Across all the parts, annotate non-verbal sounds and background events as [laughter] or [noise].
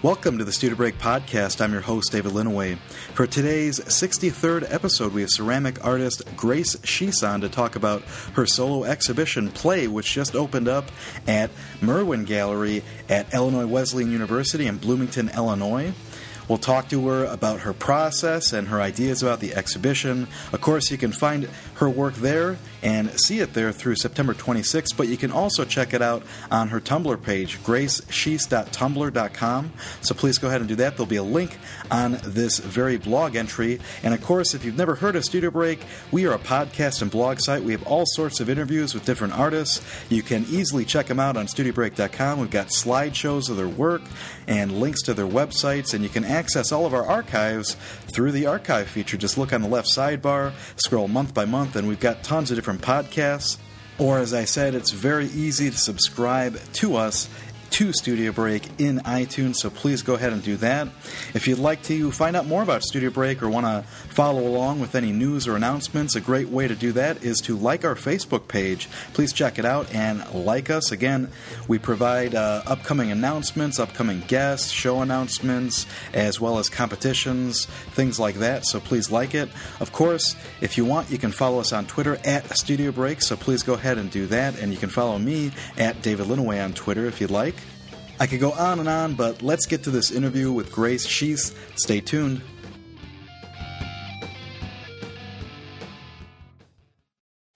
Welcome to the Studio Break podcast. I'm your host, David Linaway. For today's 63rd episode, we have ceramic artist Grace Sheese on to talk about her solo exhibition, Play, which just opened up at Merwin Gallery at Illinois Wesleyan University in Bloomington, Illinois. We'll talk to her about her process and her ideas about the exhibition. Of course, you can find her work there and see it there through September 26th, but you can also check it out on her Tumblr page, graceshees.tumblr.com. So please go ahead and do that. There'll be a link on this very blog entry. And of course, if you've never heard of Studio Break, we are a podcast and blog site. We have all sorts of interviews with different artists. You can easily check them out on studiobreak.com. We've got slideshows of their work and links to their websites, and you can access all of our archives through the archive feature. Just look on the left sidebar, scroll month by month, and we've got tons of different podcasts. Or, as I said, it's very easy to subscribe to us to Studio Break in iTunes, so please go ahead and do that. If you'd like to find out more about Studio Break or want to follow along with any news or announcements, a great way to do that is to like our Facebook page. Please check it out and like us. Again, we provide uh, upcoming announcements, upcoming guests, show announcements, as well as competitions, things like that, so please like it. Of course, if you want, you can follow us on Twitter at Studio Break, so please go ahead and do that, and you can follow me at David Linaway on Twitter if you'd like. I could go on and on, but let's get to this interview with Grace Sheese. Stay tuned.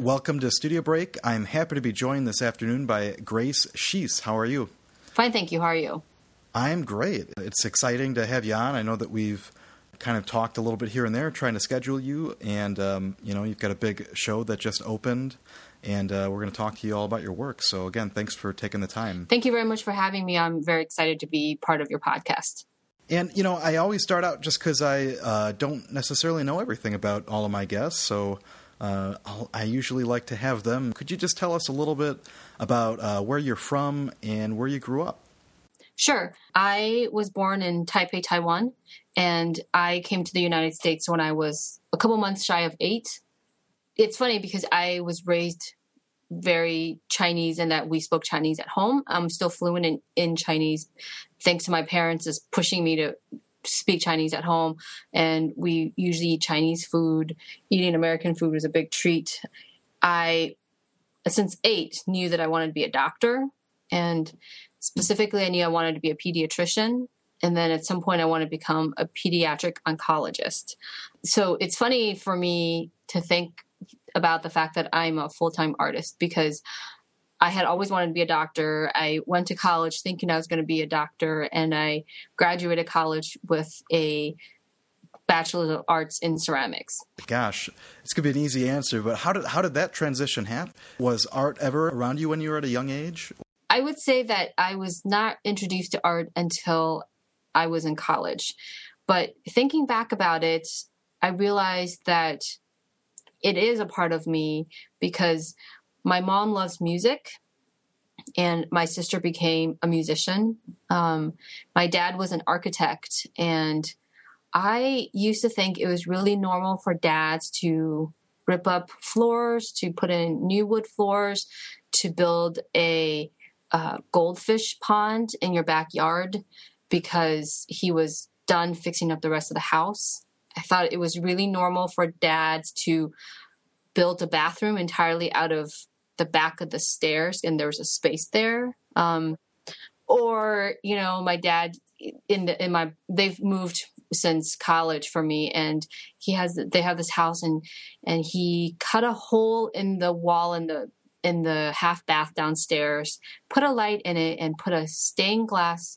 Welcome to Studio Break. I'm happy to be joined this afternoon by Grace Sheese. How are you? Fine, thank you. How are you? I'm great. It's exciting to have you on. I know that we've kind of talked a little bit here and there, trying to schedule you, and um, you know you've got a big show that just opened, and uh, we're going to talk to you all about your work. So again, thanks for taking the time. Thank you very much for having me. I'm very excited to be part of your podcast. And you know, I always start out just because I uh, don't necessarily know everything about all of my guests, so uh, i usually like to have them. Could you just tell us a little bit about uh, where you're from and where you grew up? Sure. I was born in Taipei, Taiwan, and I came to the United States when I was a couple months shy of eight. It's funny because I was raised very Chinese and that we spoke Chinese at home. I'm still fluent in, in Chinese thanks to my parents is pushing me to speak Chinese at home, and we usually eat Chinese food. Eating American food was a big treat. I, since eight, knew that I wanted to be a doctor, and specifically, I knew I wanted to be a pediatrician. And then at some point, I wanted to become a pediatric oncologist. So it's funny for me to think about the fact that I'm a full time artist because I had always wanted to be a doctor. I went to college thinking I was going to be a doctor, and I graduated college with a bachelor of arts in ceramics. Gosh, it's gonna be an easy answer, but how did how did that transition happen? Was art ever around you when you were at a young age? I would say that I was not introduced to art until I was in college. But thinking back about it, I realized that it is a part of me because my mom loves music and my sister became a musician. Um, my dad was an architect, and I used to think it was really normal for dads to rip up floors, to put in new wood floors, to build a uh, goldfish pond in your backyard because he was done fixing up the rest of the house. I thought it was really normal for dads to build a bathroom entirely out of the back of the stairs and there was a space there. Um, or, you know, my dad in the, in my, they've moved since college for me and he has, they have this house and, and he cut a hole in the wall in the, in the half bath downstairs, put a light in it and put a stained glass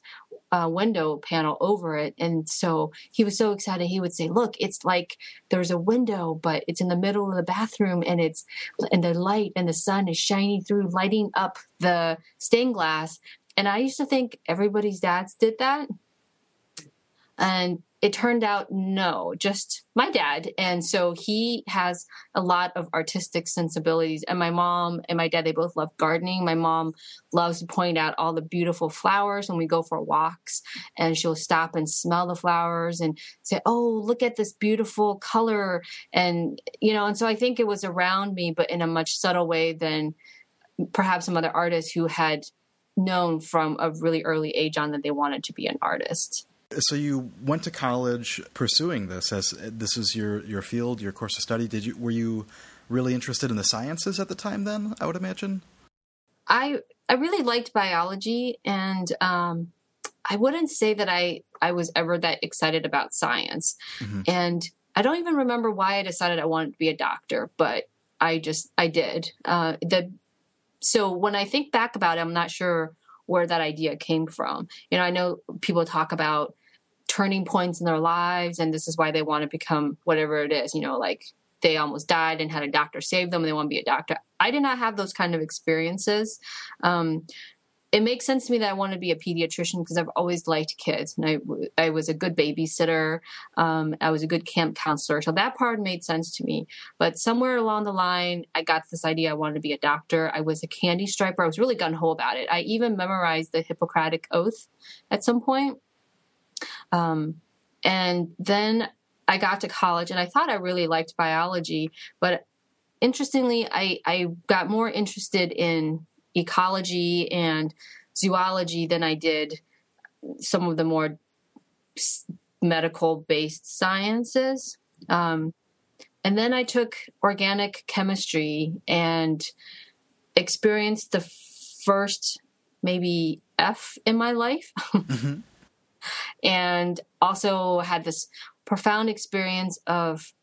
uh, window panel over it. And so he was so excited. He would say, "Look, it's like there's a window, but it's in the middle of the bathroom, and it's and the light and the sun is shining through, lighting up the stained glass." And I used to think everybody's dads did that, and it turned out no, just my dad. And so he has a lot of artistic sensibilities. And my mom and my dad, they both love gardening. My mom loves to point out all the beautiful flowers when we go for walks. And she'll stop and smell the flowers and say, Oh, look at this beautiful color. And, you know, and so I think it was around me, but in a much subtle way than perhaps some other artists who had known from a really early age on that they wanted to be an artist. So you went to college pursuing this as this was your your field, your course of study. Did you were you really interested in the sciences at the time? Then I would imagine. I I really liked biology, and um, I wouldn't say that I I was ever that excited about science, mm-hmm. and I don't even remember why I decided I wanted to be a doctor, but I just I did. Uh, the so when I think back about it, I'm not sure where that idea came from. You know, I know people talk about turning points in their lives, and this is why they want to become whatever it is. You know, like they almost died and had a doctor save them, and they want to be a doctor. I did not have those kind of experiences. Um, it makes sense to me that I want to be a pediatrician because I've always liked kids. And I, I was a good babysitter. Um, I was a good camp counselor. So that part made sense to me. But somewhere along the line, I got this idea I wanted to be a doctor. I was a candy striper. I was really gun ho about it. I even memorized the Hippocratic Oath at some point. Um, and then I got to college and I thought I really liked biology. But interestingly, I, I got more interested in ecology and zoology than I did some of the more medical based sciences. Um, and then I took organic chemistry and experienced the first maybe F in my life. [laughs] mm-hmm. And also had this profound experience of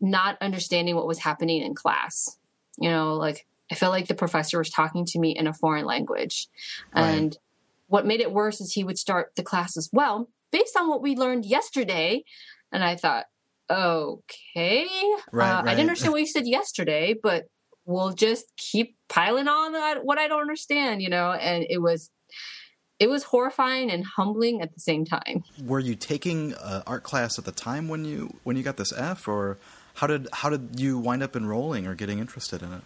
not understanding what was happening in class. You know, like I felt like the professor was talking to me in a foreign language. Right. And what made it worse is he would start the class as well, based on what we learned yesterday. And I thought, okay, right, uh, right. I didn't understand what you said yesterday, but we'll just keep piling on that what I don't understand, you know. And it was it was horrifying and humbling at the same time. Were you taking uh, art class at the time when you when you got this F, or how did how did you wind up enrolling or getting interested in it?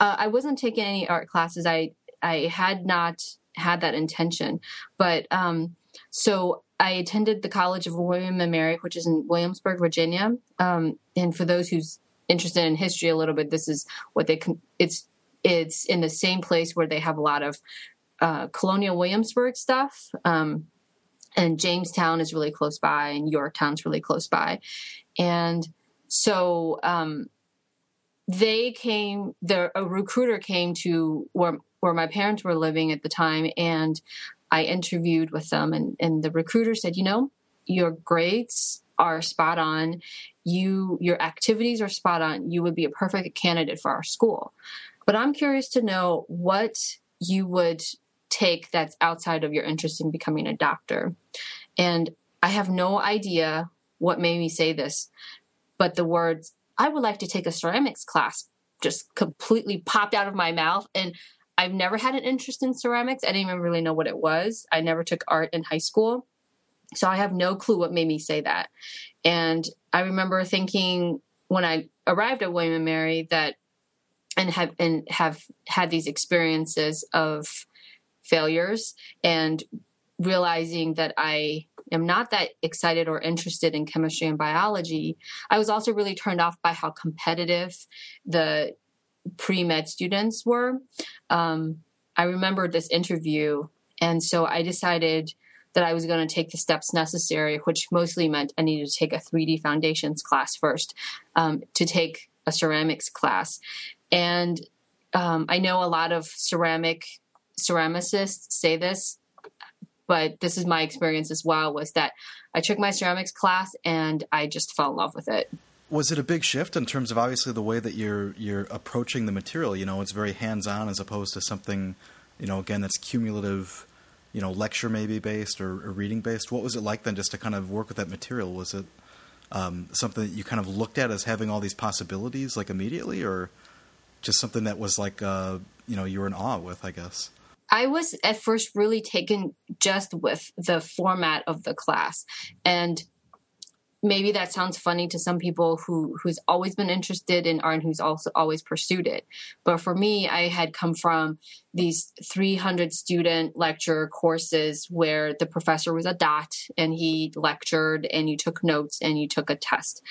Uh, I wasn't taking any art classes. I I had not had that intention, but um, so I attended the College of William and Mary, which is in Williamsburg, Virginia. Um, and for those who's interested in history a little bit, this is what they con- it's it's in the same place where they have a lot of uh, colonial Williamsburg stuff. Um, and Jamestown is really close by, and Yorktown's really close by, and so um, they came the a recruiter came to where where my parents were living at the time and I interviewed with them and, and the recruiter said, you know, your grades are spot on. You your activities are spot on. You would be a perfect candidate for our school. But I'm curious to know what you would take that's outside of your interest in becoming a doctor. And I have no idea what made me say this, but the words I would like to take a ceramics class just completely popped out of my mouth. And I've never had an interest in ceramics. I didn't even really know what it was. I never took art in high school. So I have no clue what made me say that. And I remember thinking when I arrived at William and Mary that and have and have had these experiences of failures and realizing that I am not that excited or interested in chemistry and biology, I was also really turned off by how competitive the pre med students were. Um, I remembered this interview, and so I decided that I was going to take the steps necessary, which mostly meant I needed to take a 3D foundations class first um, to take a ceramics class. And um, I know a lot of ceramic ceramicists say this but this is my experience as well was that I took my ceramics class and I just fell in love with it. Was it a big shift in terms of obviously the way that you're you're approaching the material? You know, it's very hands-on as opposed to something, you know, again that's cumulative, you know, lecture maybe based or, or reading based. What was it like then, just to kind of work with that material? Was it um, something that you kind of looked at as having all these possibilities like immediately, or just something that was like uh, you know you were in awe with? I guess. I was at first really taken just with the format of the class. And maybe that sounds funny to some people who who's always been interested in art and who's also always pursued it. But for me, I had come from these 300 student lecture courses where the professor was a dot and he lectured and you took notes and you took a test.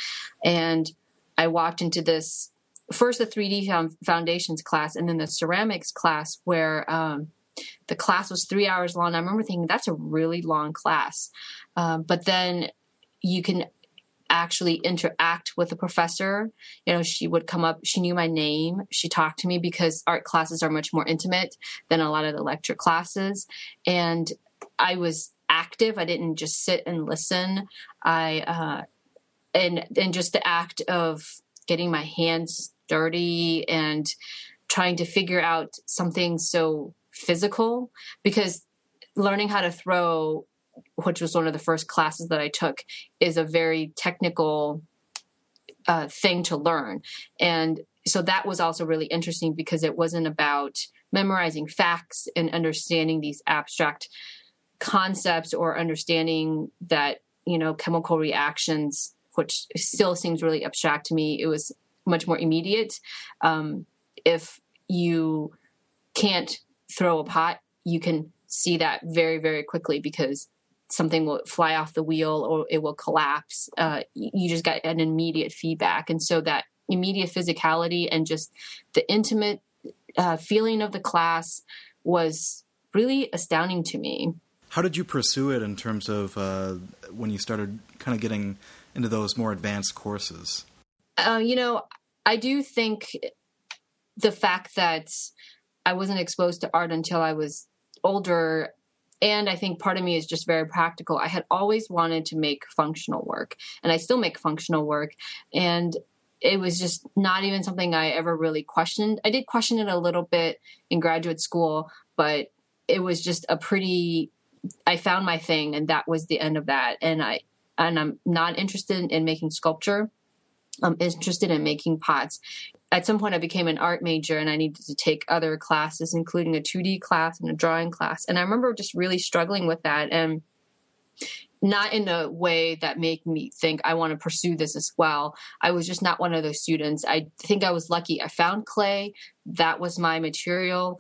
And I walked into this first the 3D foundations class and then the ceramics class where um, the class was three hours long. I remember thinking that's a really long class, um, but then you can actually interact with the professor. You know, she would come up, she knew my name, she talked to me because art classes are much more intimate than a lot of the lecture classes. And I was active. I didn't just sit and listen. I uh, and and just the act of getting my hands dirty and trying to figure out something so physical because learning how to throw which was one of the first classes that I took, is a very technical uh, thing to learn. And so that was also really interesting because it wasn't about memorizing facts and understanding these abstract concepts or understanding that, you know, chemical reactions, which still seems really abstract to me. It was much more immediate. Um, if you can't throw a pot, you can see that very, very quickly because something will fly off the wheel or it will collapse. Uh, you just get an immediate feedback. And so that immediate physicality and just the intimate uh, feeling of the class was really astounding to me. How did you pursue it in terms of uh, when you started kind of getting into those more advanced courses? Uh, you know, I do think the fact that I wasn't exposed to art until I was older and I think part of me is just very practical. I had always wanted to make functional work, and I still make functional work. And it was just not even something I ever really questioned. I did question it a little bit in graduate school, but it was just a pretty I found my thing and that was the end of that. And I and I'm not interested in making sculpture. I'm interested in making pots at some point I became an art major and I needed to take other classes, including a 2D class and a drawing class. And I remember just really struggling with that and not in a way that made me think I want to pursue this as well. I was just not one of those students. I think I was lucky. I found clay. That was my material.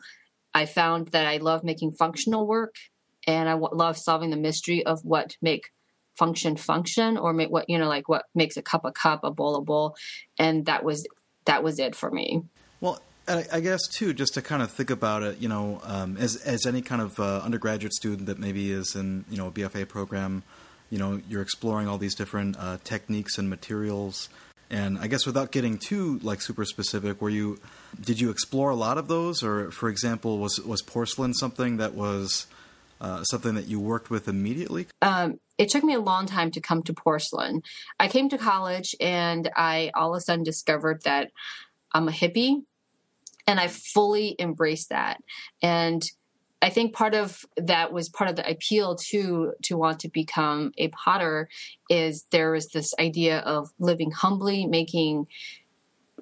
I found that I love making functional work and I w- love solving the mystery of what make function function or make what you know like what makes a cup a cup a bowl a bowl and that was that was it for me. Well, I guess too, just to kind of think about it, you know, um, as as any kind of uh, undergraduate student that maybe is in you know a BFA program, you know, you're exploring all these different uh, techniques and materials. And I guess without getting too like super specific, were you did you explore a lot of those, or for example, was was porcelain something that was uh, something that you worked with immediately? Um, it took me a long time to come to porcelain. I came to college and I all of a sudden discovered that I'm a hippie and I fully embraced that. And I think part of that was part of the appeal to to want to become a potter is there was this idea of living humbly, making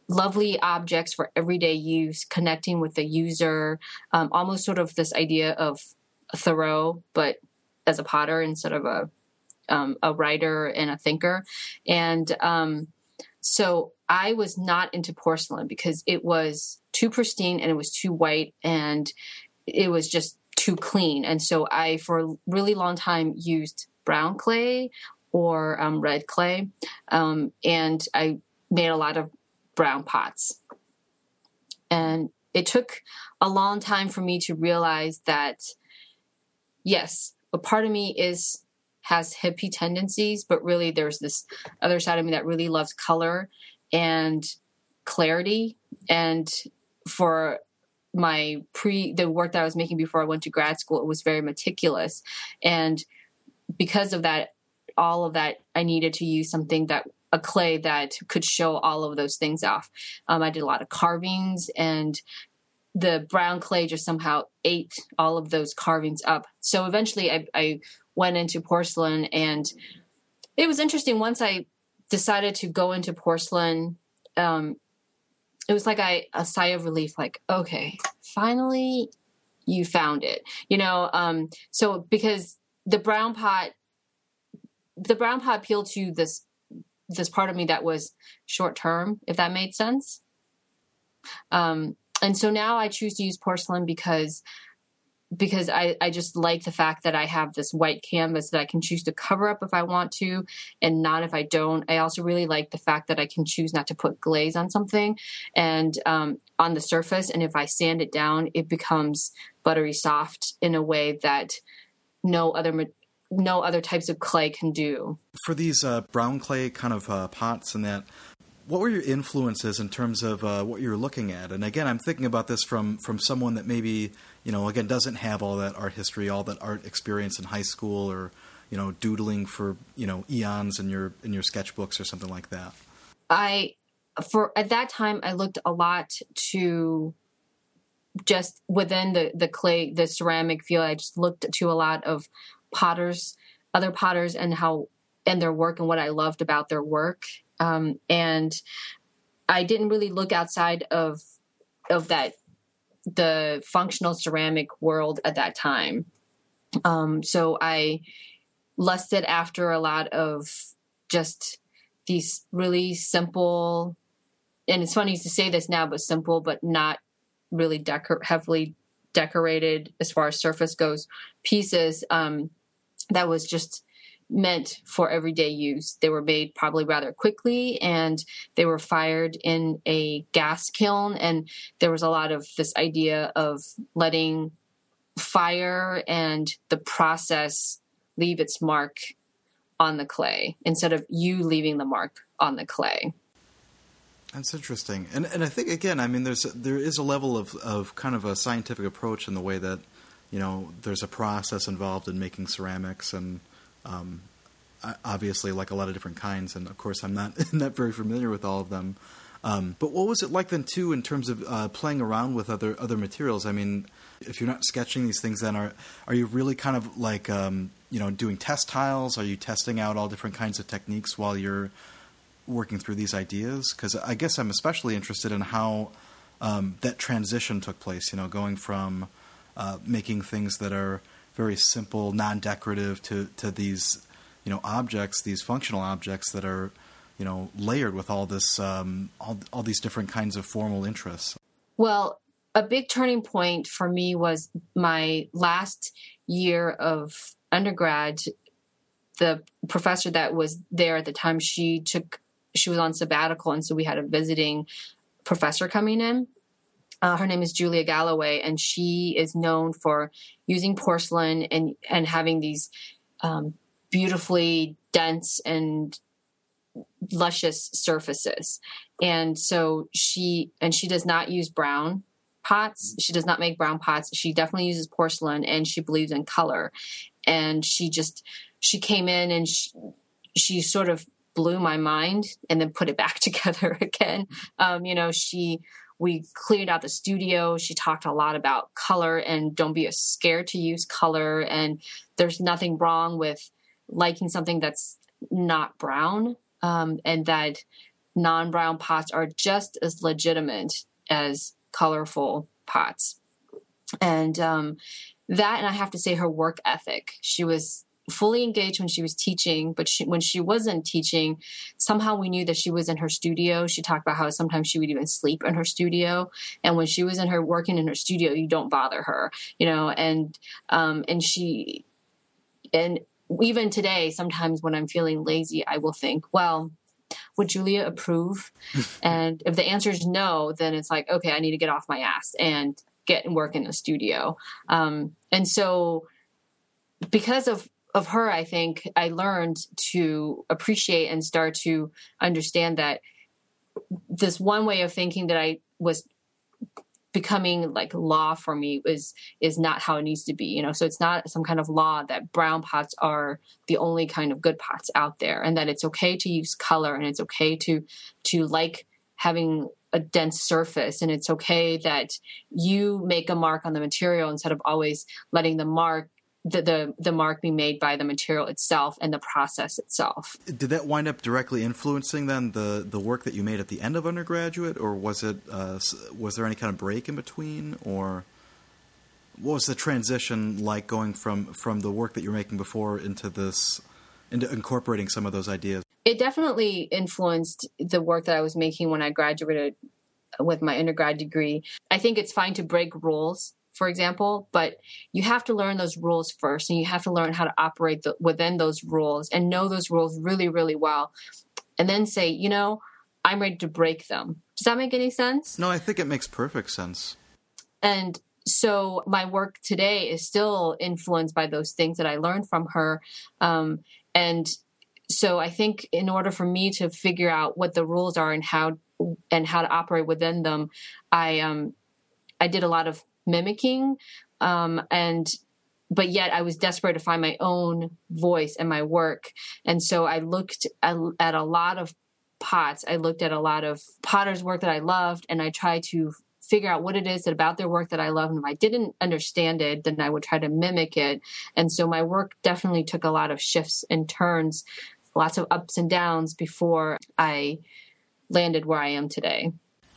lovely objects for everyday use, connecting with the user, um, almost sort of this idea of Thoreau, but as a potter instead of a um, a writer and a thinker, and um, so I was not into porcelain because it was too pristine and it was too white and it was just too clean. And so I, for a really long time, used brown clay or um, red clay, um, and I made a lot of brown pots. And it took a long time for me to realize that yes, a part of me is has hippie tendencies, but really there's this other side of me that really loves color and clarity. And for my pre the work that I was making before I went to grad school, it was very meticulous. And because of that, all of that, I needed to use something that a clay that could show all of those things off. Um, I did a lot of carvings and the brown clay just somehow ate all of those carvings up. So eventually I, I went into porcelain and it was interesting once I decided to go into porcelain. Um, it was like I a sigh of relief, like, okay, finally you found it. You know, um, so because the brown pot the brown pot appealed to this this part of me that was short term, if that made sense. Um, and so now I choose to use porcelain because because I, I just like the fact that I have this white canvas that I can choose to cover up if I want to and not if I don't. I also really like the fact that I can choose not to put glaze on something. And um, on the surface and if i sand it down it becomes buttery soft in a way that no other no other types of clay can do for these uh, brown clay kind of uh, pots and that what were your influences in terms of uh, what you were looking at? And again i'm thinking about this from from someone that maybe you know again doesn't have all that art history all that art experience in high school or you know doodling for you know eons in your in your sketchbooks or something like that. I for at that time i looked a lot to just within the the clay the ceramic field. I just looked to a lot of potters other potters and how and their work and what i loved about their work um, and i didn't really look outside of of that the functional ceramic world at that time. Um, so i lusted after a lot of just these really simple and it's funny to say this now but simple but not really heavily decorated as far as surface goes pieces um, that was just meant for everyday use. They were made probably rather quickly and they were fired in a gas kiln. And there was a lot of this idea of letting fire and the process leave its mark on the clay instead of you leaving the mark on the clay. That's interesting, and and I think again, I mean, there's there is a level of of kind of a scientific approach in the way that you know there's a process involved in making ceramics, and um, obviously like a lot of different kinds, and of course I'm not [laughs] not very familiar with all of them. Um, but what was it like then too in terms of uh, playing around with other other materials? I mean, if you're not sketching these things, then are are you really kind of like um, you know doing test tiles? Are you testing out all different kinds of techniques while you're working through these ideas? Because I guess I'm especially interested in how um, that transition took place. You know, going from uh, making things that are very simple, non-decorative to to these you know objects, these functional objects that are you know layered with all this um, all all these different kinds of formal interests. Well, a big turning point for me was my last year of undergrad. The professor that was there at the time, she took she was on sabbatical, and so we had a visiting professor coming in. Uh, her name is Julia Galloway, and she is known for using porcelain and and having these um, beautifully dense and luscious surfaces. And so she and she does not use brown pots. She does not make brown pots. She definitely uses porcelain and she believes in color. And she just she came in and she, she sort of blew my mind and then put it back [laughs] together again. Um, you know, she we cleared out the studio. She talked a lot about color and don't be scared to use color. And there's nothing wrong with liking something that's not brown, um, and that non-brown pots are just as legitimate as colorful pots. And um, that, and I have to say, her work ethic. She was fully engaged when she was teaching, but she, when she wasn't teaching, somehow we knew that she was in her studio. She talked about how sometimes she would even sleep in her studio, and when she was in her working in her studio, you don't bother her, you know. And um, and she and even today, sometimes when I'm feeling lazy, I will think, well, would Julia approve? [laughs] and if the answer is no, then it's like, okay, I need to get off my ass and get and work in the studio. Um, and so, because of of her, I think I learned to appreciate and start to understand that this one way of thinking that I was becoming like law for me is is not how it needs to be you know? So it's not some kind of law that brown pots are the only kind of good pots out there and that it's okay to use color and it's okay to to like having a dense surface and it's okay that you make a mark on the material instead of always letting the mark the, the the mark be made by the material itself and the process itself. Did that wind up directly influencing then the the work that you made at the end of undergraduate, or was it uh, was there any kind of break in between, or what was the transition like going from from the work that you're making before into this into incorporating some of those ideas? It definitely influenced the work that I was making when I graduated with my undergrad degree. I think it's fine to break rules for example, but you have to learn those rules first and you have to learn how to operate the, within those rules and know those rules really, really well. And then say, you know, I'm ready to break them. Does that make any sense? No, I think it makes perfect sense. And so my work today is still influenced by those things that I learned from her. Um, and so I think in order for me to figure out what the rules are and how and how to operate within them, I um, I did a lot of mimicking um, and but yet I was desperate to find my own voice and my work. And so I looked at, at a lot of pots. I looked at a lot of potters' work that I loved, and I tried to figure out what it is about their work that I love. And if I didn't understand it, then I would try to mimic it. And so my work definitely took a lot of shifts and turns, lots of ups and downs before I landed where I am today.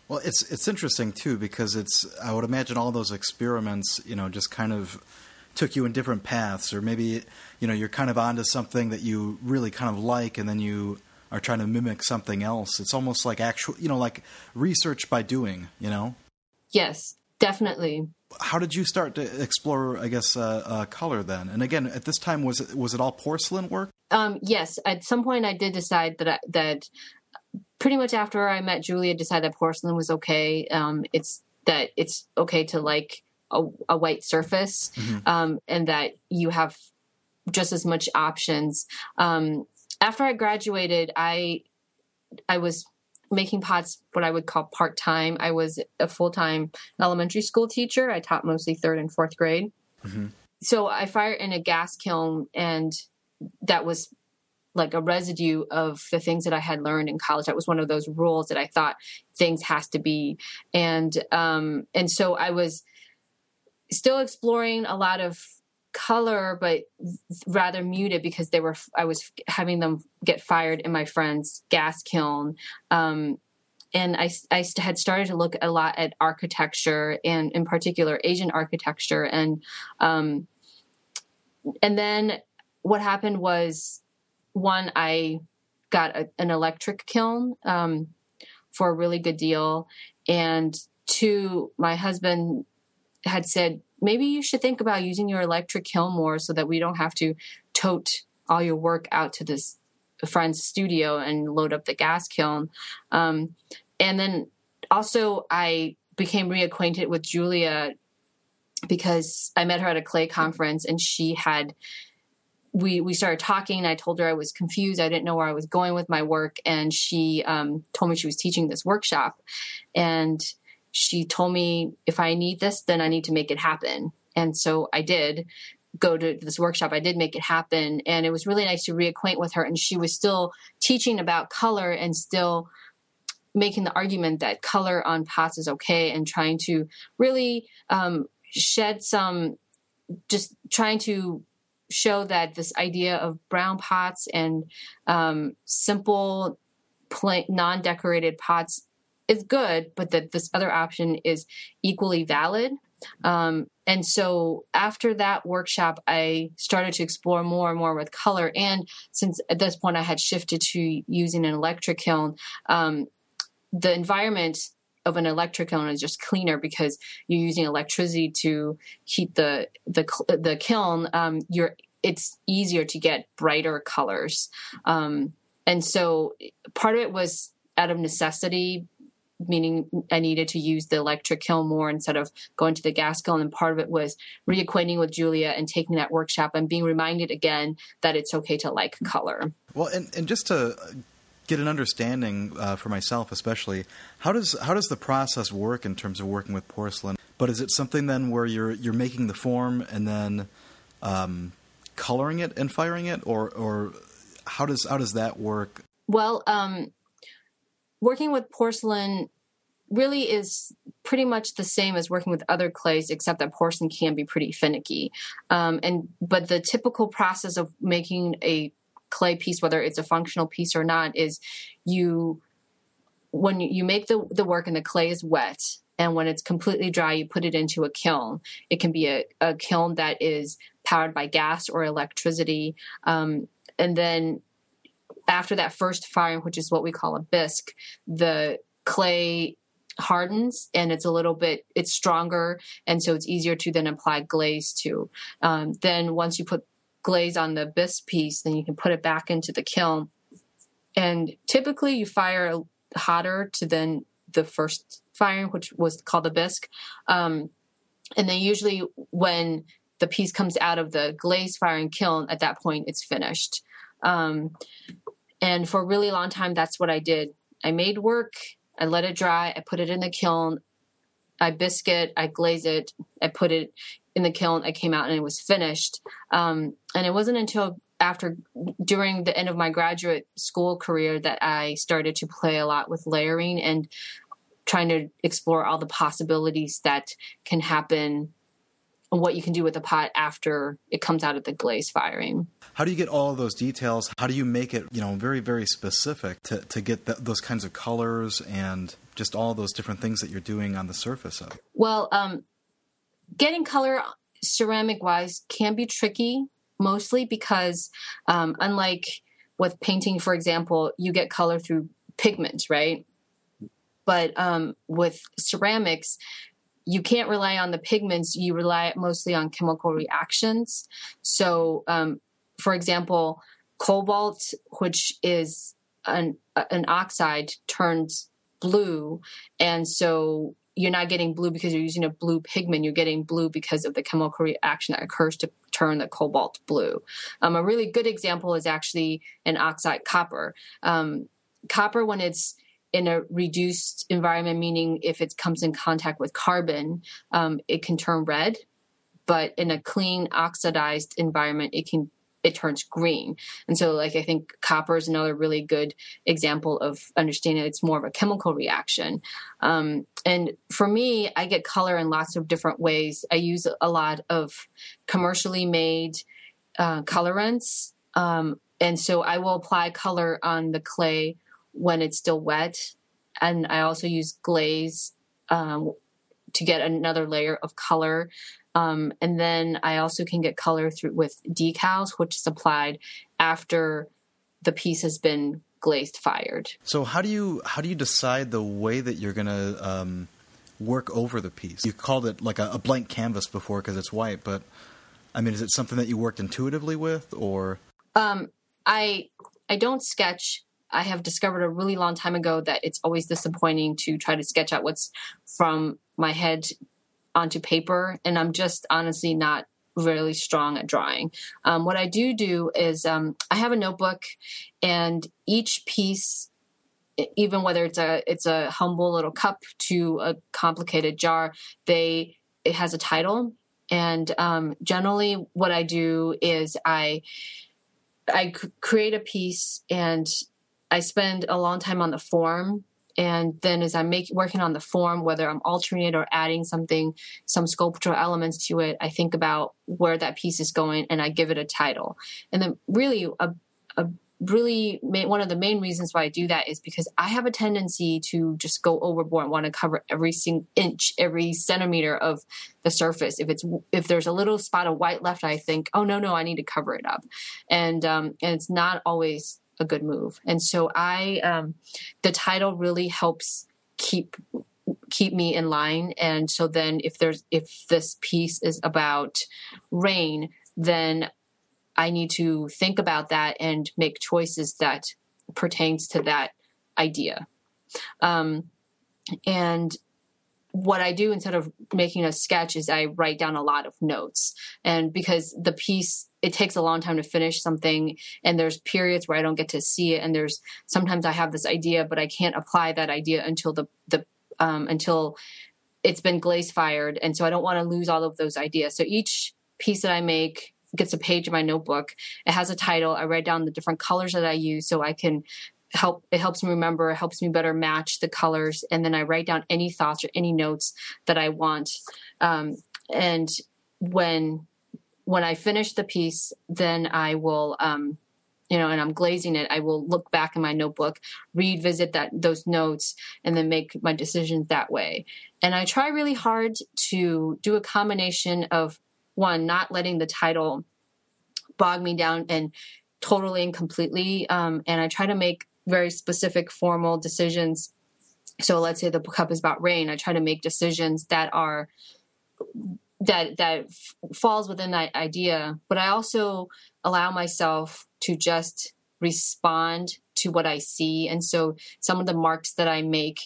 Well, it's it's interesting too because it's I would imagine all those experiments, you know, just kind of took you in different paths, or maybe you know you're kind of onto something that you really kind of like, and then you are trying to mimic something else. It's almost like actual, you know, like research by doing, you know. Yes, definitely. How did you start to explore, I guess, uh, uh, color then? And again, at this time, was it was it all porcelain work? Um, yes, at some point I did decide that I, that pretty much after I met Julia, decided that porcelain was okay. Um, it's that it's okay to like a, a white surface, mm-hmm. um, and that you have just as much options. Um, after I graduated, I I was making pots what I would call part time. I was a full time elementary school teacher. I taught mostly third and fourth grade. Mm-hmm. So I fired in a gas kiln, and that was like a residue of the things that I had learned in college. That was one of those rules that I thought things has to be, and um, and so I was still exploring a lot of color, but rather muted because they were. I was having them get fired in my friend's gas kiln. Um, and I, I had started to look a lot at architecture and in particular Asian architecture and um, and then what happened was one, I got a, an electric kiln um, for a really good deal, and two, my husband had said maybe you should think about using your electric kiln more so that we don't have to tote all your work out to this friend's studio and load up the gas kiln. Um, and then also, I became reacquainted with Julia because I met her at a clay conference and she had we we started talking. I told her I was confused. I didn't know where I was going with my work, and she um, told me she was teaching this workshop, and she told me if I need this, then I need to make it happen. And so I did go to this workshop. I did make it happen, and it was really nice to reacquaint with her. And she was still teaching about color and still making the argument that color on pots is okay, and trying to really um, shed some just trying to show that this idea of brown pots and um, simple, plain, non-decorated pots is good, but that this other option is equally valid. Um, and so after that workshop, I started to explore more and more with color. And since at this point I had shifted to using an electric kiln, um, the environment of an electric kiln is just cleaner because you're using electricity to heat the the the kiln. Um, you're it's easier to get brighter colors, um, and so part of it was out of necessity meaning I needed to use the electric kiln more instead of going to the gas kiln. And part of it was reacquainting with Julia and taking that workshop and being reminded again that it's okay to like color. Well, and, and just to get an understanding uh, for myself, especially how does how does the process work in terms of working with porcelain? But is it something then where you're you're making the form and then um, coloring it and firing it, or or how does how does that work? Well, um, working with porcelain really is pretty much the same as working with other clays, except that porcelain can be pretty finicky. Um, and but the typical process of making a clay piece, whether it's a functional piece or not, is you when you make the, the work and the clay is wet and when it's completely dry you put it into a kiln. It can be a, a kiln that is powered by gas or electricity um, and then after that first firing which is what we call a bisque the clay hardens and it's a little bit it's stronger and so it's easier to then apply glaze to. Um, then once you put glaze on the bisque piece, then you can put it back into the kiln. And typically, you fire hotter to then the first firing, which was called the bisque. Um, and then usually when the piece comes out of the glaze firing kiln, at that point it's finished. Um, and for a really long time, that's what I did. I made work, I let it dry, I put it in the kiln, I biscuit, I glaze it, I put it in the kiln, I came out and it was finished. Um, and it wasn't until after during the end of my graduate school career that I started to play a lot with layering and trying to explore all the possibilities that can happen and what you can do with the pot after it comes out of the glaze firing. How do you get all of those details? How do you make it, you know, very, very specific to, to get the, those kinds of colors and just all those different things that you're doing on the surface of? Well, um, getting color ceramic wise can be tricky, mostly because um, unlike with painting, for example, you get color through pigments, right? But um, with ceramics, you can't rely on the pigments. You rely mostly on chemical reactions. So, um, for example, cobalt, which is an an oxide, turns blue, and so you're not getting blue because you're using a blue pigment. You're getting blue because of the chemical reaction that occurs to turn the cobalt blue. Um, a really good example is actually an oxide copper. Um, copper, when it's in a reduced environment, meaning if it comes in contact with carbon, um, it can turn red. But in a clean oxidized environment, it can it turns green. And so, like I think copper is another really good example of understanding it's more of a chemical reaction. Um, and for me, I get color in lots of different ways. I use a lot of commercially made uh, colorants. Um, and so I will apply color on the clay when it's still wet. And I also use glaze um, to get another layer of color. Um, and then I also can get color through with decals, which is applied after the piece has been glazed fired. So how do you how do you decide the way that you're going to um, work over the piece? You called it like a, a blank canvas before because it's white, but I mean, is it something that you worked intuitively with, or? Um, I I don't sketch I have discovered a really long time ago that it's always disappointing to try to sketch out what's from my head onto paper. And I'm just honestly not really strong at drawing. Um, what I do do is um, I have a notebook, and each piece, even whether it's a it's a humble little cup to a complicated jar, they it has a title. And um, generally, what I do is I I create a piece and I spend a long time on the form. And then as I'm making working on the form, whether I'm altering it or adding something, some sculptural elements to it, I think about where that piece is going and I give it a title. And then really a, a really one of the main reasons why I do that is because I have a tendency to just go overboard and want to cover every inch, every centimeter of the surface. If it's if there's a little spot of white left, I think, oh no, no, I need to cover it up, and um, and it's not always a good move. And so I, um, the title really helps keep keep me in line. And so then if there's if this piece is about rain, then I need to think about that and make choices that pertains to that idea. Um, and what I do instead of making a sketch is I write down a lot of notes. And because the piece, it takes a long time to finish something, and there's periods where I don't get to see it, and there's sometimes I have this idea, but I can't apply that idea until the the um, until it's been glaze fired, and so I don't want to lose all of those ideas. So each piece that I make gets a page in my notebook. It has a title. I write down the different colors that I use so I can help it helps me remember it helps me better match the colors and then i write down any thoughts or any notes that i want um, and when when i finish the piece then i will um, you know and i'm glazing it i will look back in my notebook revisit that those notes and then make my decisions that way. And i try really hard to do a combination of one not letting the title bog me down and totally and completely um, and i try to make very specific formal decisions. So let's say the cup is about rain i try to make decisions that are that that falls within that idea but i also allow myself to just respond to what I see. And so some of the marks that I make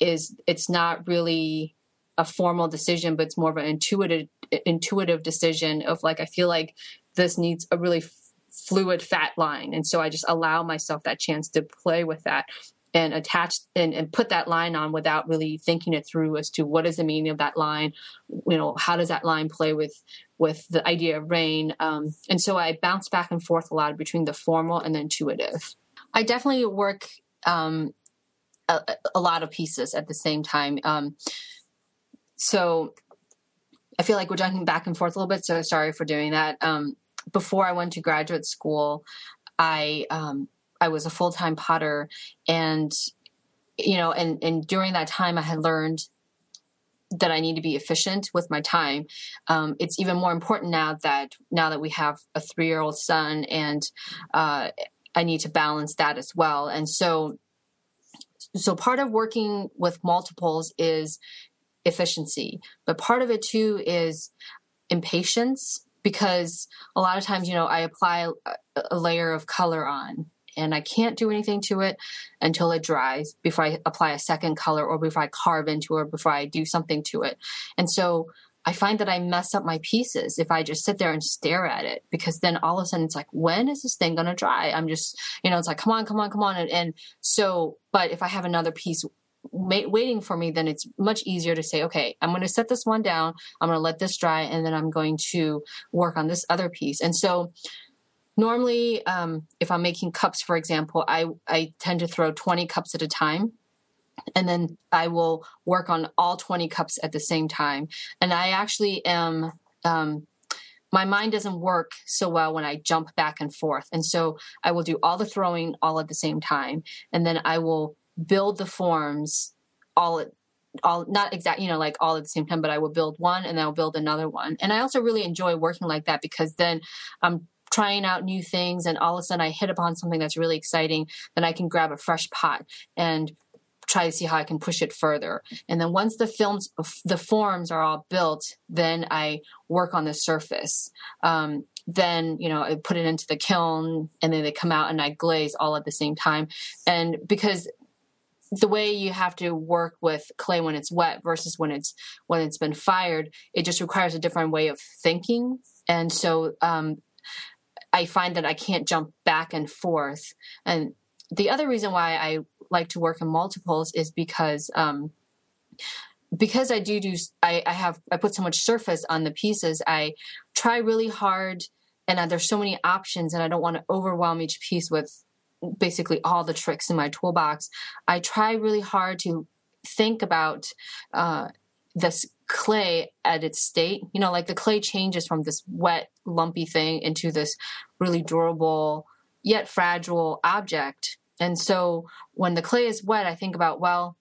is it's not really a formal decision, but it's more of an intuitive intuitive decision of like I feel like this needs a really fluid fat line. And so I just allow myself that chance to play with that and attach and, and put that line on without really thinking it through as to what is the meaning of that line you know how does that line play with with the idea of rain? Um, and so i bounce back and forth a lot between the formal and the intuitive. I definitely work um, a, a, lot of pieces at the same time. Um, so i feel like we're jumping back and forth a little bit so sorry for doing that. Um, before i went to graduate school i um, I was a full time potter, and you know, and and during that time, I had learned that I need to be efficient with my time. Um, it's even more important now that now that we have a three year old son, and uh, I need to balance that as well. And so, so part of working with multiples is efficiency, but part of it too is impatience because a lot of times, you know, I apply a, a layer of color on and I can't do anything to it until it dries before I apply a second color or before I carve into it or before I do something to it. And so I find that I mess up my pieces if I just sit there and stare at it because then all of a sudden it's like, when is this thing going to dry? I'm just, you know, it's like, come on, come on, come on. And, and so, but if I have another piece waiting for me, then it's much easier to say, okay, I'm going to set this one down. I'm going to let this dry and then I'm going to work on this other piece. And so normally um, if i'm making cups for example I, I tend to throw 20 cups at a time. And then i will work on all 20 cups at the same time. And i actually am um, my mind doesn't work so well when i jump back and forth. And so i will do all the throwing all at the same time. And then i will build the forms all at all not exact you know like all at the same time but i will build one and then i'll build another one. And i also really enjoy working like that because then i'm trying out new things and all of a sudden I hit upon something that's really exciting, then I can grab a fresh pot and try to see how I can push it further. And then once the films, the forms are all built, then I work on the surface. Um, then you know I put it into the kiln, and then they come out, and I glaze all at the same time. And because the way you have to work with clay when it's wet versus when it's when it's been fired, it just requires a different way of thinking. And so um, I find that I can't jump back and forth. And the other reason why I like to work in multiples is because um, because I do do I, I have I put so much surface on the pieces. I try really hard, and uh, there's so many options, and I don't want to overwhelm each piece with basically all the tricks in my toolbox. I try really hard to think about uh, this clay at its state. You know, like the clay changes from this wet, lumpy thing into this really durable yet fragile object. And so when the clay is wet, I think about, well,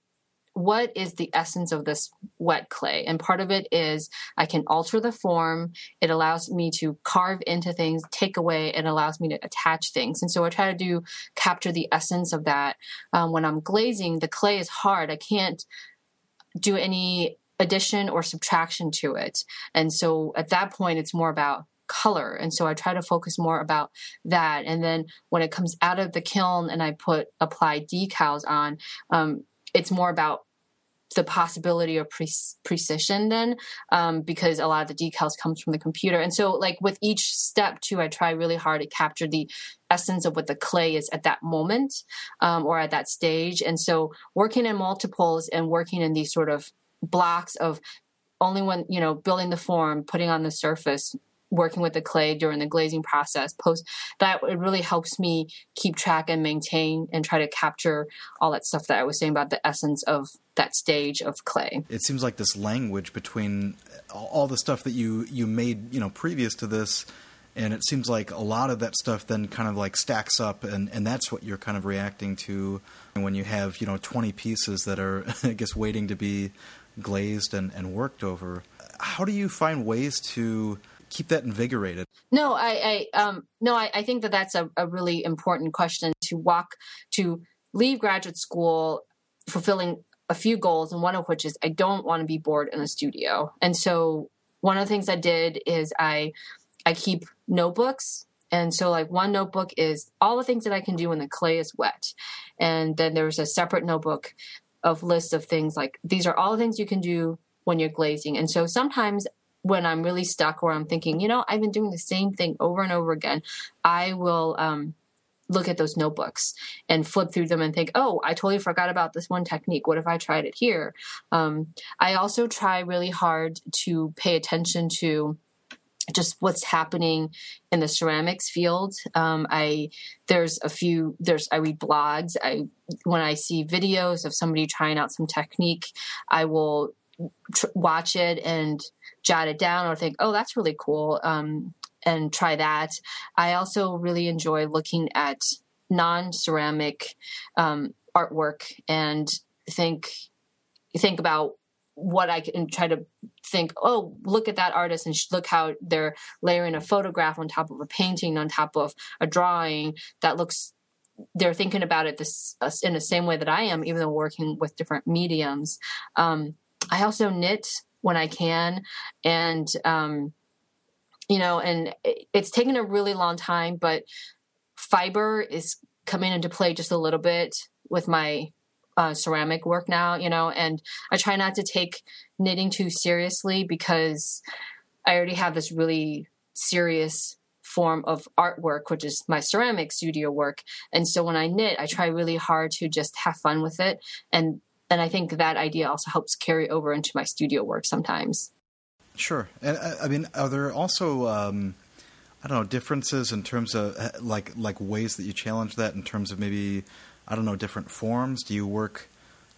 what is the essence of this wet clay? And part of it is I can alter the form. It allows me to carve into things, take away. It allows me to attach things. And so I try to do capture the essence of that. Um, when I'm glazing, the clay is hard. I can't do any addition or subtraction to it. And so at that point, it's more about color. And so I try to focus more about that. And then when it comes out of the kiln and I put apply decals on, um, it's more about the possibility of pre- precision then um, because a lot of the decals comes from the computer and so like with each step too i try really hard to capture the essence of what the clay is at that moment um, or at that stage and so working in multiples and working in these sort of blocks of only when you know building the form putting on the surface working with the clay during the glazing process post that it really helps me keep track and maintain and try to capture all that stuff that i was saying about the essence of that stage of clay. It seems like this language between all the stuff that you you made you know previous to this and it seems like a lot of that stuff then kind of like stacks up and and that's what you're kind of reacting to when you have you know 20 pieces that are [laughs] i guess waiting to be glazed and, and worked over. How do you find ways to keep that invigorated? No, I, I um, no, I, I think that that's a, a really important question to walk to leave graduate school fulfilling a few goals, and one of which is I don't want to be bored in a studio. And so one of the things I did is I I keep notebooks and so like one notebook is all the things that I can do when the clay is wet. And then there's a separate notebook of lists of things like these are all the things you can do when you're glazing. And so sometimes when I'm really stuck or I'm thinking, you know, I've been doing the same thing over and over again, I will um, look at those notebooks and flip through them and think, oh, I totally forgot about this one technique. What if I tried it here? Um, I also try really hard to pay attention to just what's happening in the ceramics field. Um, I there's a few there's I read blogs. I when I see videos of somebody trying out some technique, I will tr- watch it and jot it down or think, oh, that's really cool, um, and try that. I also really enjoy looking at non ceramic um, artwork and think think about what I can try to think, oh, look at that artist and look how they're layering a photograph on top of a painting, on top of a drawing that looks, they're thinking about it this uh, in the same way that I am, even though working with different mediums. Um, I also knit when I can. And, um, you know, and it's taken a really long time, but fiber is coming into play just a little bit with my uh, ceramic work now, you know, and I try not to take knitting too seriously because I already have this really serious form of artwork, which is my ceramic studio work. And so when I knit, I try really hard to just have fun with it. And and I think that idea also helps carry over into my studio work sometimes. Sure, and uh, I mean, are there also um, I don't know differences in terms of uh, like like ways that you challenge that in terms of maybe I don't know, different forms? Do you work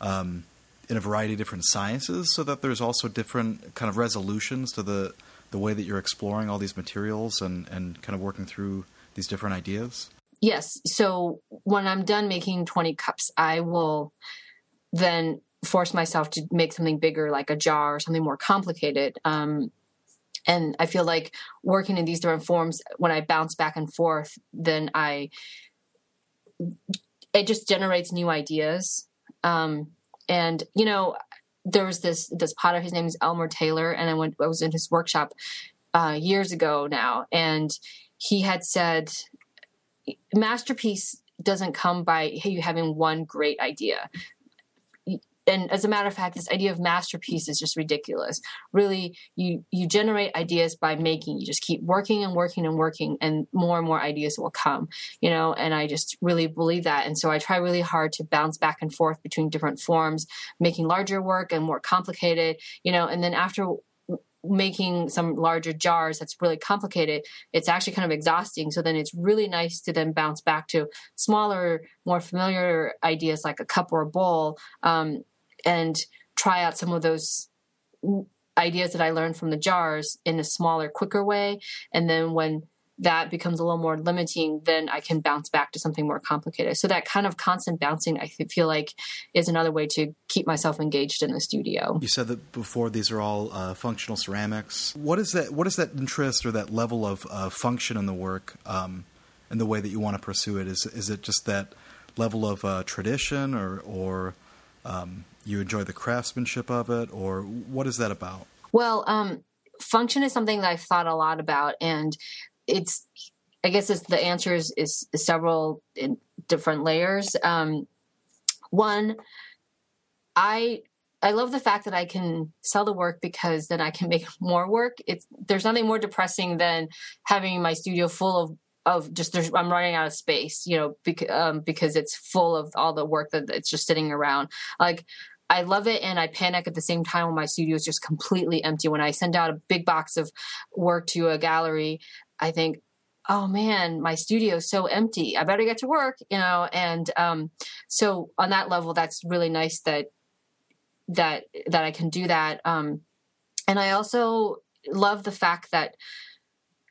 um, in a variety of different sciences so that there's also different kind of resolutions to the the way that you're exploring all these materials and, and kind of working through these different ideas? Yes. So when I'm done making 20 cups, I will then force myself to make something bigger, like a jar or something more complicated. Um, and I feel like working in these different forms, when I bounce back and forth, then I it just generates new ideas. Um, and you know, there was this this potter. His name is Elmer Taylor, and I went. I was in his workshop uh, years ago now, and he had said, "Masterpiece doesn't come by you having one great idea and as a matter of fact this idea of masterpiece is just ridiculous. Really you you generate ideas by making. You just keep working and working and working and more and more ideas will come you know? And i just really believe that. And so i try really hard to bounce back and forth between different forms making larger work and more complicated you know? And then after making some larger jars that's really complicated it's actually kind of exhausting. So then it's really nice to then bounce back to smaller more familiar ideas like a cup or a bowl um, and try out some of those ideas that I learned from the jars in a smaller, quicker way. And then when that becomes a little more limiting, then I can bounce back to something more complicated. So that kind of constant bouncing, I feel like, is another way to keep myself engaged in the studio. You said that before; these are all uh, functional ceramics. What is that? What is that interest or that level of uh, function in the work, um, and the way that you want to pursue it? Is is it just that level of uh, tradition, or or um, you enjoy the craftsmanship of it, or what is that about? Well, um, function is something that I've thought a lot about, and it's I guess it's, the answer is, is several different layers. Um, one, I I love the fact that I can sell the work because then I can make [laughs] more work. It's there's nothing more depressing than having my studio full of of just I'm running out of space, you know, because um, because it's full of all the work that it's just sitting around. Like I love it and I panic at the same time when my studio is just completely empty. When I send out a big box of work to a gallery, I think, oh man, my studio is so empty. I better get to work, you know. And um, so on that level, that's really nice that that that I can do that. Um, and I also love the fact that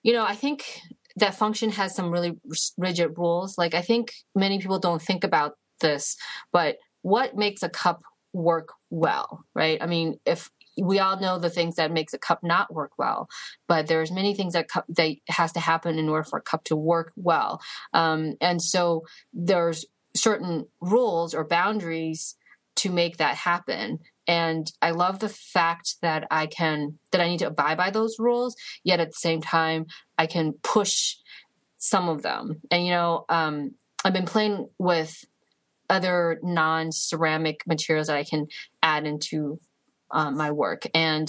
you know I think that function has some really rigid rules. Like I think many people don't think about this, but what makes a cup work well, right? I mean, if we all know the things that makes a cup not work well, but there's many things that cup that has to happen in order for a cup to work well. Um, and so there's certain rules or boundaries to make that happen. And I love the fact that I can that I need to abide by those rules, yet at the same time I can push some of them. And you know, um, I've been playing with other non ceramic materials that I can add into um, my work. And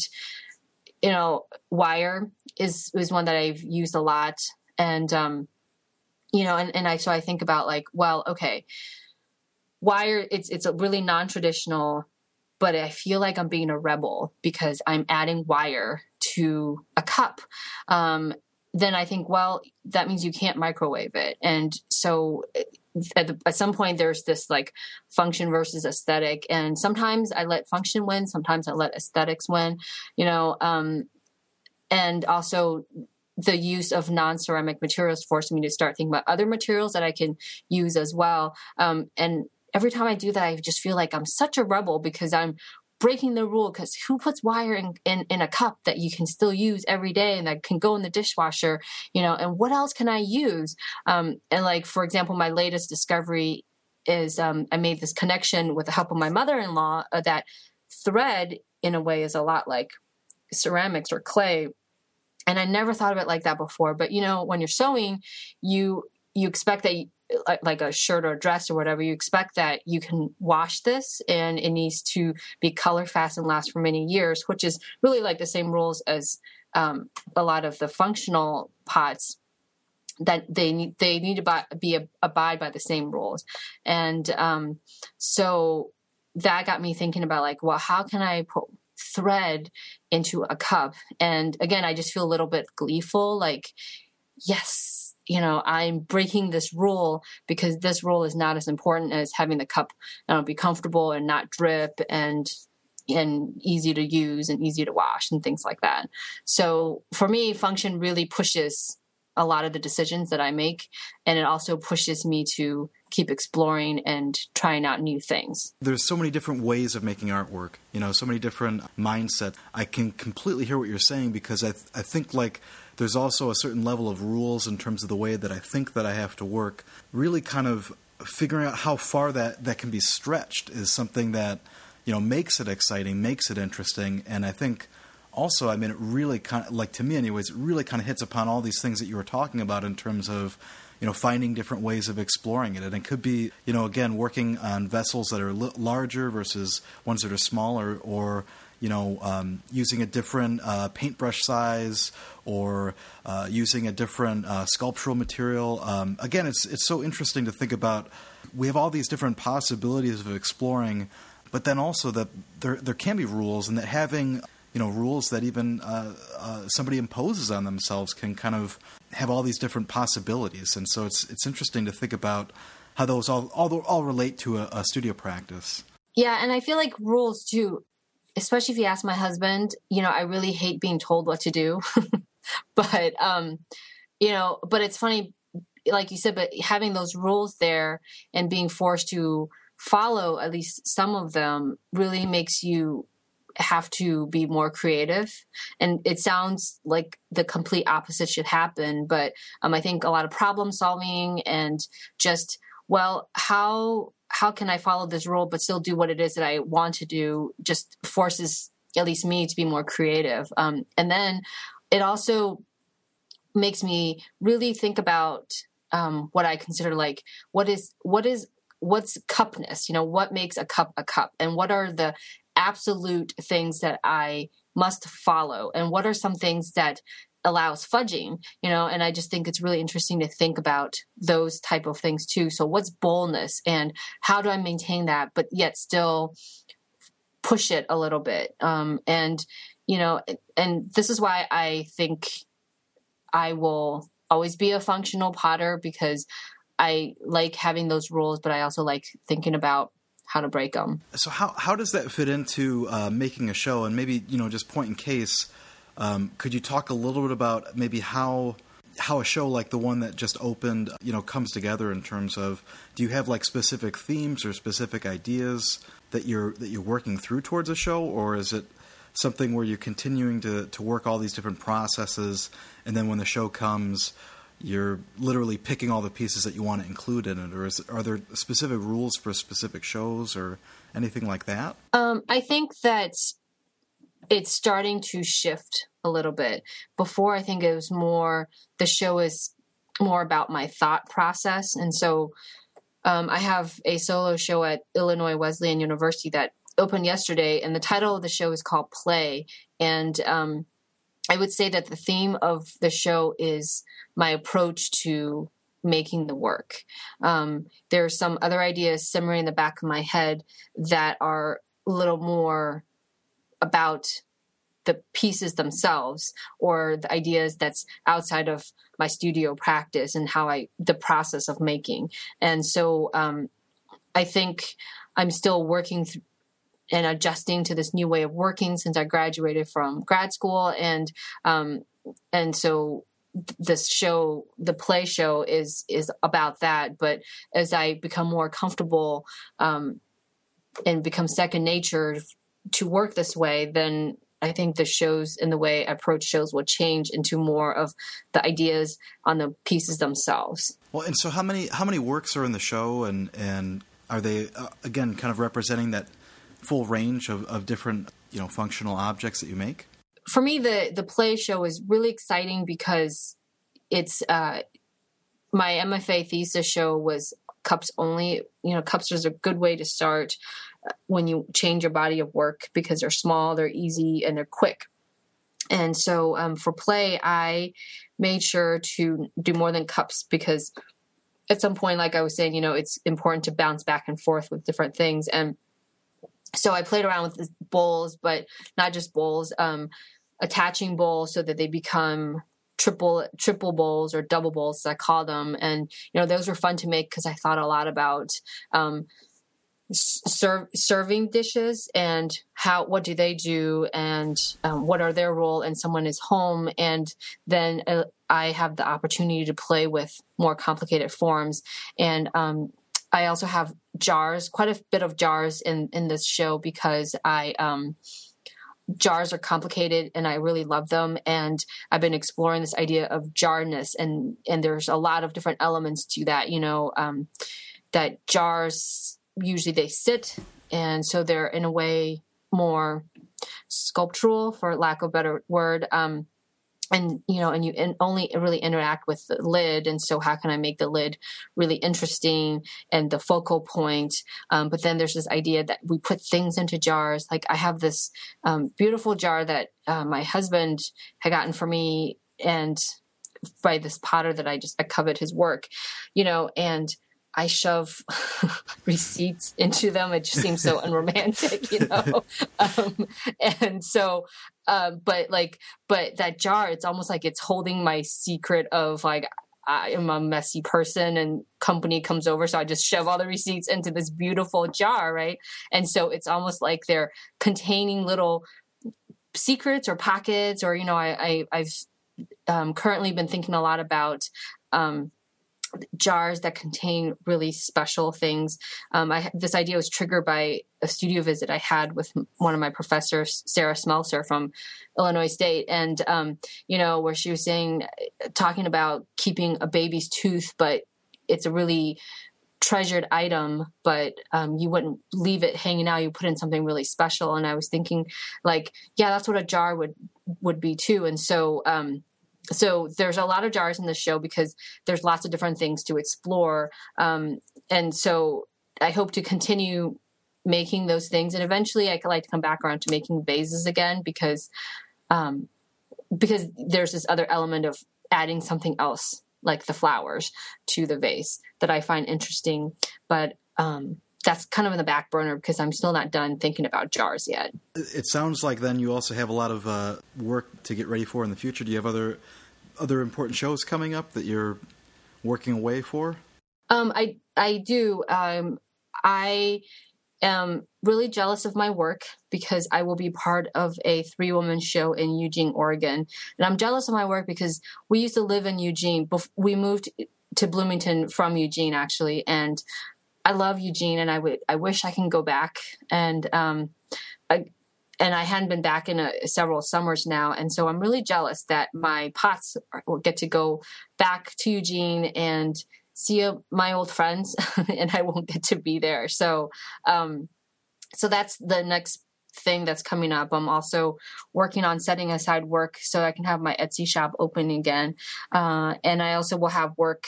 you know, wire is is one that I've used a lot, and um, you know, and, and I so I think about like, well, okay, wire it's it's a really non traditional, but I feel like I'm being a rebel because I'm adding wire to a cup. Um, then I think, well, that means you can't microwave it, and so at, the, at, some point there's this like function versus aesthetic. And sometimes i let function win sometimes i let aesthetics win you know um, and also the use of non-ceramic materials forced me to start thinking about other materials that i can use as well. Um, and every time i do that i just feel like i'm such a rebel because i'm breaking the rule because who puts wire in, in, in, a cup that you can still use every day and that can go in the dishwasher you know and what else can i use? Um, and like for example my latest discovery is um, i made this connection with the help of my mother-in-law uh, that thread in a way is a lot like ceramics or clay. And i never thought of it like that before but you know when you're sewing you you expect that like a shirt or a dress or whatever, you expect that you can wash this and it needs to be color fast and last for many years, which is really like the same rules as um, a lot of the functional pots that they need they need to buy, be abide by the same rules. And um, so that got me thinking about like well how can i put thread into a cup? And again i just feel a little bit gleeful like yes you know, I'm breaking this rule because this rule is not as important as having the cup you know, be comfortable and not drip and and easy to use and easy to wash and things like that. So for me, function really pushes a lot of the decisions that I make, and it also pushes me to keep exploring and trying out new things. There's so many different ways of making artwork, you know, so many different mindsets. I can completely hear what you're saying because I, th- I think like there's also a certain level of rules in terms of the way that I think that I have to work. Really, kind of figuring out how far that that can be stretched is something that you know makes it exciting, makes it interesting, and I think also, I mean, it really kind of like to me, anyways, it really kind of hits upon all these things that you were talking about in terms of you know finding different ways of exploring it and it could be you know again working on vessels that are larger versus ones that are smaller or you know, um, using a different uh, paintbrush size or uh, using a different uh, sculptural material. Um, again, it's it's so interesting to think about. We have all these different possibilities of exploring, but then also that there there can be rules, and that having you know rules that even uh, uh, somebody imposes on themselves can kind of have all these different possibilities. And so it's it's interesting to think about how those all all, all relate to a, a studio practice. Yeah, and I feel like rules too especially if you ask my husband, you know, I really hate being told what to do. [laughs] but um, you know, but it's funny like you said, but having those rules there and being forced to follow at least some of them really makes you have to be more creative. And it sounds like the complete opposite should happen but um, i think a lot of problem solving and just well how how can I follow this rule but still do what it is that I want to do just forces at least me to be more creative. Um, and then it also makes me really think about um, what I consider like what is what is what's cupness? You know what makes a cup a cup? And what are the absolute things that i must follow? And what are some things that allows fudging you know? And i just think it's really interesting to think about those type of things too. So what's boldness and how do i maintain that but yet still push it a little bit? Um, and you know and this is why i think i will always be a functional potter because i like having those rules but i also like thinking about how to break them so how, how does that fit into uh, making a show? And maybe you know just point in case um, could you talk a little bit about maybe how how a show like the one that just opened, you know, comes together in terms of do you have like specific themes or specific ideas that you're that you're working through towards a show, or is it something where you're continuing to to work all these different processes, and then when the show comes, you're literally picking all the pieces that you want to include in it, or is, are there specific rules for specific shows or anything like that? Um, I think that it's starting to shift a little bit. Before, I think it was more the show is more about my thought process. And so um, I have a solo show at Illinois Wesleyan University that opened yesterday, and the title of the show is called Play. And um, I would say that the theme of the show is my approach to making the work. Um, there are some other ideas simmering in the back of my head that are a little more about the pieces themselves or the ideas that's outside of my studio practice and how I the process of making. And so um, I think I'm still working th- and adjusting to this new way of working since I graduated from grad school. And um, and so this show the play show is is about that. But as i become more comfortable um, and become second nature to work this way then I think the shows and the way I approach shows will change into more of the ideas on the pieces themselves. Well, and so how many how many works are in the show, and and are they uh, again kind of representing that full range of, of different you know functional objects that you make? For me, the the play show is really exciting because it's uh, my MFA thesis show was cups only. You know, cups is a good way to start when you change your body of work because they're small, they're easy, and they're quick. And so um, for play, I made sure to do more than cups because at some point, like I was saying, you know, it's important to bounce back and forth with different things. And so I played around with bowls, but not just bowls, um, attaching bowls so that they become triple triple bowls or double bowls, as I call them. And you know, those were fun to make because I thought a lot about um, serve, serving dishes and how what do they do and um, what are their role and someone is home and then uh, i have the opportunity to play with more complicated forms and um, i also have jars quite a bit of jars in in this show because i um, jars are complicated and I really love them. And I've been exploring this idea of jarness and, and there's a lot of different elements to that, you know, um, that jars usually they sit, and so they're in a way more sculptural, for lack of a better word. Um, and you know, and you in, only really interact with the lid, and so how can I make the lid really interesting and the focal point? Um, but then there's this idea that we put things into jars. Like I have this um, beautiful jar that uh, my husband had gotten for me, and by this potter that I just I covet his work, you know, and I shove [laughs] receipts into them. It just seems so [laughs] unromantic, you know. Um, and so, uh, but like, but that jar, it's almost like it's holding my secret of like I am a messy person, and company comes over, so I just shove all the receipts into this beautiful jar, right? And so it's almost like they're containing little secrets or pockets, or you know, I, I have um, currently been thinking a lot about. Um, jars that contain really special things. Um, I, this idea was triggered by a studio visit I had with one of my professors, Sarah Smelser from Illinois State, and um, you know where she was saying, talking about keeping a baby's tooth, but it's a really treasured item, but um, you wouldn't leave it hanging out. You put in something really special. And I was thinking, like, yeah, that's what a jar would would be too. And so um, so there's a lot of jars in the show because there's lots of different things to explore um, and so i hope to continue making those things and eventually i like to come back around to making vases again because um, because there's this other element of adding something else like the flowers to the vase that i find interesting but um, that's kind of in the back burner because I'm still not done thinking about jars yet. It sounds like then you also have a lot of uh, work to get ready for in the future. Do you have other other important shows coming up that you're working away for? Um, I I do. Um, I am really jealous of my work because I will be part of a three woman show in Eugene, Oregon, and I'm jealous of my work because we used to live in Eugene. We moved to Bloomington from Eugene actually, and I love Eugene, and I would I wish I can go back and um, and I hadn't been back in a, several summers now, and so I'm really jealous that my pots will get to go back to Eugene and see uh, my old friends, [laughs] and I won't get to be there. So, um, so that's the next thing that's coming up. I'm also working on setting aside work so I can have my Etsy shop open again. Uh, and I also will have work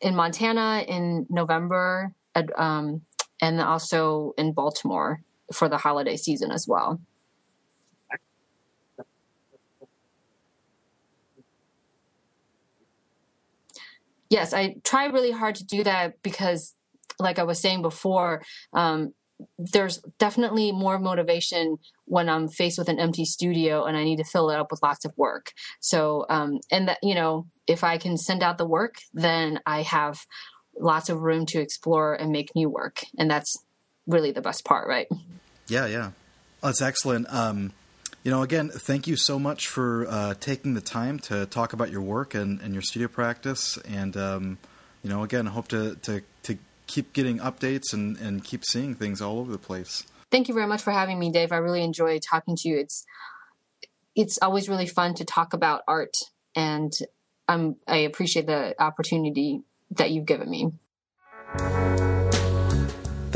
in Montana in November um, and also in Baltimore for the holiday season as well. Yes, I try really hard to do that because, like I was saying before, um, there's definitely more motivation when I'm faced with an empty studio and I need to fill it up with lots of work. So, um, and that, you know, if I can send out the work, then I have lots of room to explore and make new work. And that's really the best part, right? Yeah, yeah. That's excellent. Um, you know, again, thank you so much for uh, taking the time to talk about your work and, and your studio practice. And, um, you know, again, hope to, to, to keep getting updates and, and keep seeing things all over the place. Thank you very much for having me, Dave. I really enjoy talking to you. It's it's always really fun to talk about art, and I'm I appreciate the opportunity that you've given me.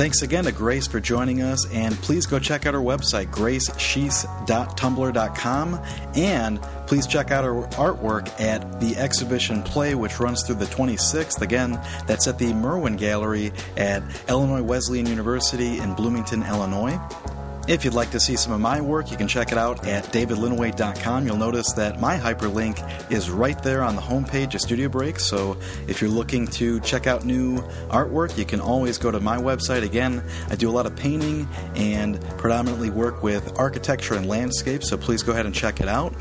Thanks again to Grace for joining us, and please go check out our website, gracesheese.tumblr.com, and please check out our artwork at the exhibition Play, which runs through the 26th. Again, that's at the Merwin Gallery at Illinois Wesleyan University in Bloomington, Illinois. If you'd like to see some of my work, you can check it out at davidlinneweh.com. You'll notice that my hyperlink is right there on the homepage of Studio Break. So if you're looking to check out new artwork, you can always go to my website. Again, I do a lot of painting and predominantly work with architecture and landscape, so please go ahead and check it out.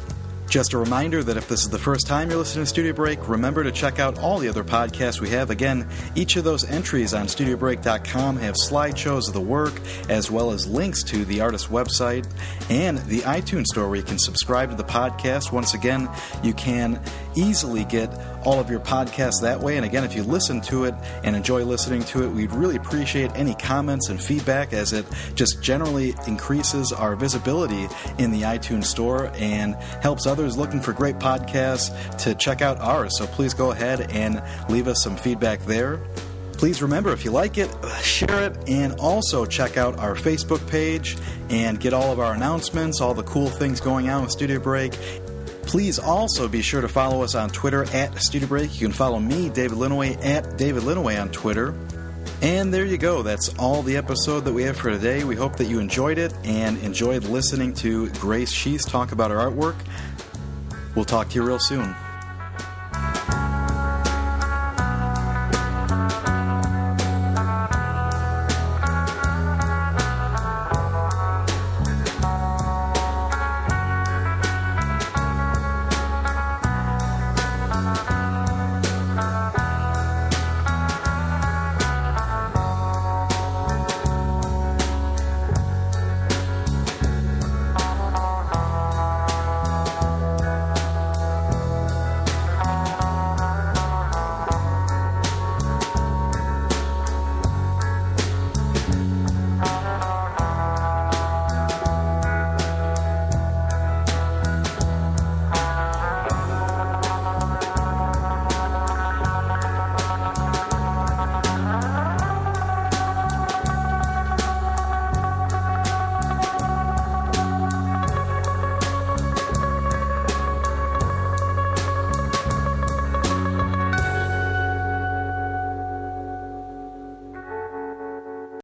Just a reminder that if this is the first time you're listening to Studio Break, remember to check out all the other podcasts we have. Again, each of those entries on studiobreak.com have slideshows of the work, as well as links to the artist's website and the iTunes store where you can subscribe to the podcast. Once again, you can easily get all of your podcasts that way. And again, if you listen to it and enjoy listening to it, we'd really appreciate any comments and feedback as it just generally increases our visibility in the iTunes store and helps others looking for great podcasts to check out ours. So please go ahead and leave us some feedback there. Please remember if you like it, uh, share it, and also check out our Facebook page and get all of our announcements, all the cool things going on with Studio Break, Please also be sure to follow us on Twitter at Studio Break. You can follow me, David Linneweh, at David Linneweh on Twitter. And there you go. That's all the episode that we have for today. We hope that you enjoyed it and enjoyed listening to Grace Sheese talk about her artwork. We'll talk to you real soon.